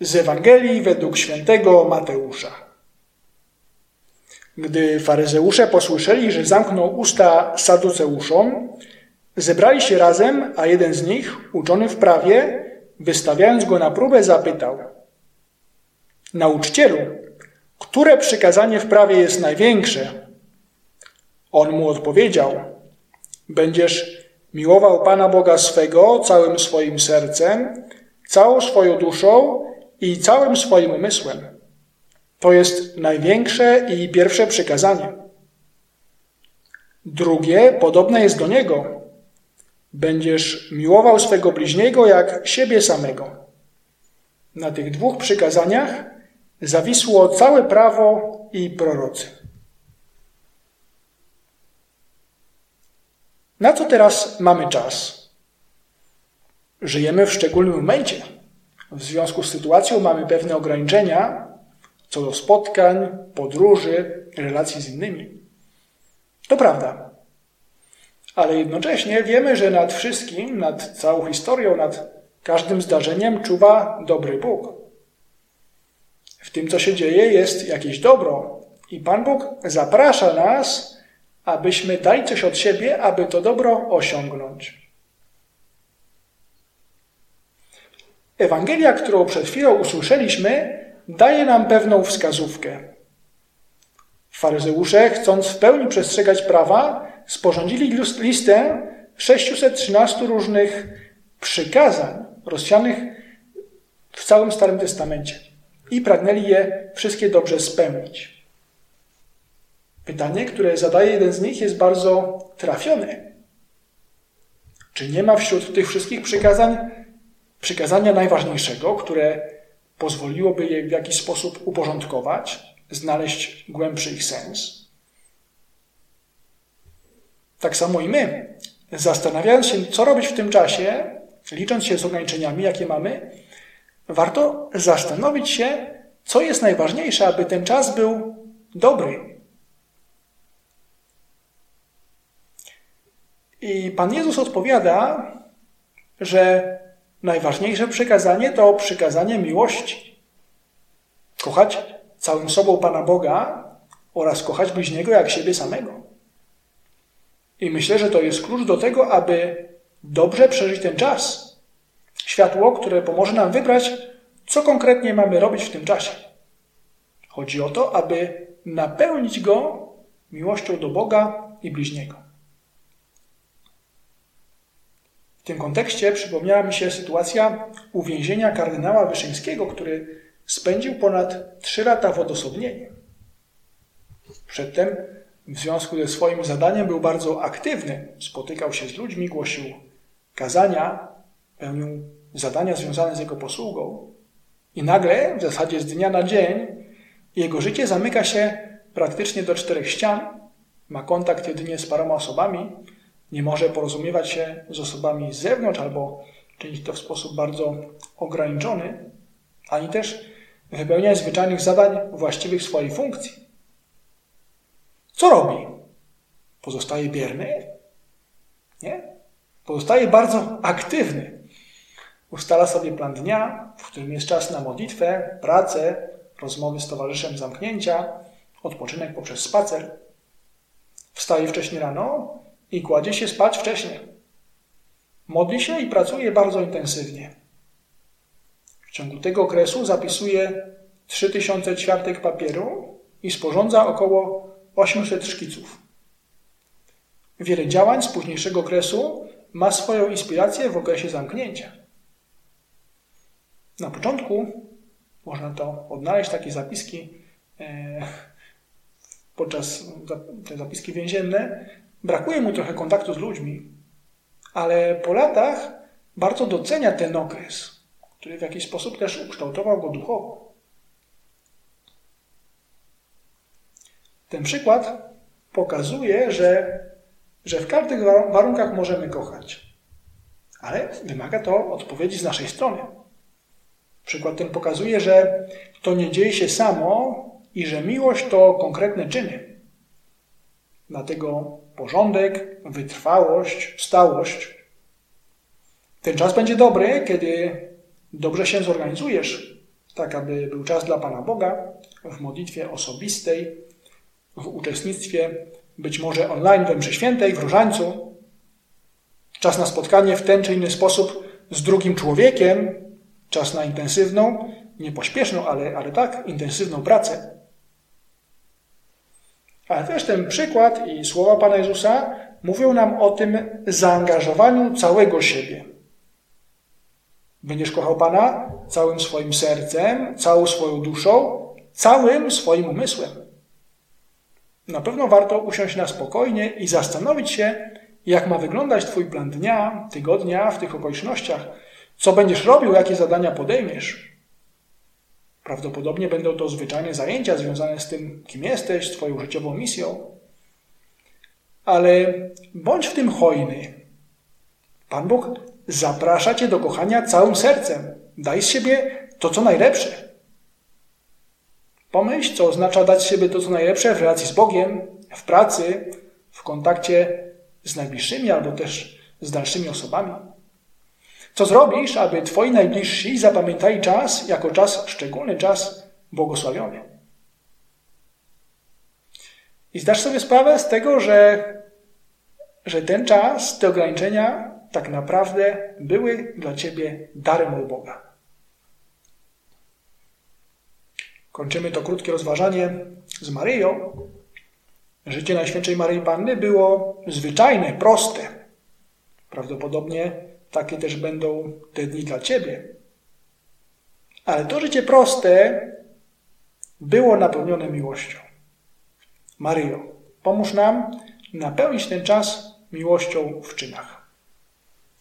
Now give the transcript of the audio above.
Z Ewangelii według świętego Mateusza. Gdy faryzeusze posłyszeli, że zamknął usta saduceuszom, zebrali się razem, a jeden z nich, uczony w prawie, wystawiając go na próbę, zapytał: Nauczycielu, które przykazanie w prawie jest największe? On mu odpowiedział: Będziesz miłował Pana Boga swego całym swoim sercem, całą swoją duszą i całym swoim umysłem. To jest największe i pierwsze przykazanie. Drugie podobne jest do niego. Będziesz miłował swego bliźniego jak siebie samego. Na tych dwóch przykazaniach zawisło całe prawo i prorocy. Na co teraz mamy czas? Żyjemy w szczególnym momencie. W związku z sytuacją mamy pewne ograniczenia co do spotkań, podróży, relacji z innymi. To prawda. Ale jednocześnie wiemy, że nad wszystkim, nad całą historią, nad każdym zdarzeniem czuwa dobry Bóg. W tym, co się dzieje, jest jakieś dobro. I Pan Bóg zaprasza nas, abyśmy dali coś od siebie, aby to dobro osiągnąć. Ewangelia, którą przed chwilą usłyszeliśmy, daje nam pewną wskazówkę. Faryzeusze, chcąc w pełni przestrzegać prawa, sporządzili listę 613 różnych przykazań rozsianych w całym Starym Testamencie i pragnęli je wszystkie dobrze spełnić. Pytanie, które zadaje jeden z nich, jest bardzo trafione. Czy nie ma wśród tych wszystkich przykazań przykazania najważniejszego, które pozwoliłoby je w jakiś sposób uporządkować, znaleźć głębszy ich sens? Tak samo i my, zastanawiając się, co robić w tym czasie, licząc się z ograniczeniami, jakie mamy, warto zastanowić się, co jest najważniejsze, aby ten czas był dobry. I Pan Jezus odpowiada, że najważniejsze przykazanie to przykazanie miłości. Kochać całym sobą Pana Boga oraz kochać bliźniego jak siebie samego. I myślę, że to jest klucz do tego, aby dobrze przeżyć ten czas. Światło, które pomoże nam wybrać, co konkretnie mamy robić w tym czasie. Chodzi o to, aby napełnić go miłością do Boga i bliźniego. W tym kontekście przypomniała mi się sytuacja uwięzienia kardynała Wyszyńskiego, który spędził ponad trzy lata w odosobnieniu. Przedtem w związku ze swoim zadaniem był bardzo aktywny, spotykał się z ludźmi, głosił kazania, pełnił zadania związane z jego posługą. I nagle, w zasadzie z dnia na dzień, jego życie zamyka się praktycznie do czterech ścian, ma kontakt jedynie z paroma osobami, nie może porozumiewać się z osobami z zewnątrz albo czynić to w sposób bardzo ograniczony, ani też wypełniać zwyczajnych zadań właściwych swojej funkcji. Co robi? Pozostaje bierny? Nie? Pozostaje bardzo aktywny. Ustala sobie plan dnia, w którym jest czas na modlitwę, pracę, rozmowy z towarzyszem zamknięcia, odpoczynek poprzez spacer. Wstaje wcześniej rano i kładzie się spać wcześniej. Modli się i pracuje bardzo intensywnie. W ciągu tego okresu zapisuje 3000 ćwiartek papieru i sporządza około 800 szkiców. Wiele działań z późniejszego okresu ma swoją inspirację w okresie zamknięcia. Na początku można to odnaleźć takie zapiski e, podczas te zapiski więzienne. Brakuje mu trochę kontaktu z ludźmi, ale po latach bardzo docenia ten okres, który w jakiś sposób też ukształtował go duchowo. Ten przykład pokazuje, że, że w każdych warunkach możemy kochać, ale wymaga to odpowiedzi z naszej strony. Przykład ten pokazuje, że to nie dzieje się samo i że miłość to konkretne czyny. Dlatego porządek, wytrwałość, stałość. Ten czas będzie dobry, kiedy dobrze się zorganizujesz, tak aby był czas dla Pana Boga w modlitwie osobistej, w uczestnictwie być może online we mszy świętej, w różańcu, czas na spotkanie w ten czy inny sposób z drugim człowiekiem, czas na intensywną, nie pośpieszną, ale, ale tak, intensywną pracę. Ale też ten przykład i słowa Pana Jezusa mówią nam o tym zaangażowaniu całego siebie. Będziesz kochał Pana całym swoim sercem, całą swoją duszą, całym swoim umysłem. Na pewno warto usiąść na spokojnie i zastanowić się, jak ma wyglądać Twój plan dnia, tygodnia w tych okolicznościach, co będziesz robił, jakie zadania podejmiesz. Prawdopodobnie będą to zwyczajne zajęcia związane z tym, kim jesteś, z Twoją życiową misją. Ale bądź w tym hojny. Pan Bóg zaprasza Cię do kochania całym sercem. Daj z siebie to, co najlepsze. Pomyśl, co oznacza dać z siebie to, co najlepsze w relacji z Bogiem, w pracy, w kontakcie z najbliższymi albo też z dalszymi osobami. Co zrobisz, aby Twoi najbliżsi zapamiętali czas jako czas, szczególny czas błogosławiony? I zdasz sobie sprawę z tego, że, że ten czas, te ograniczenia tak naprawdę były dla Ciebie darem od Boga. Kończymy to krótkie rozważanie z Maryją. Życie Najświętszej Maryi Panny było zwyczajne, proste. Prawdopodobnie takie też będą te dni dla Ciebie. Ale to życie proste było napełnione miłością. Maryjo, pomóż nam napełnić ten czas miłością w czynach.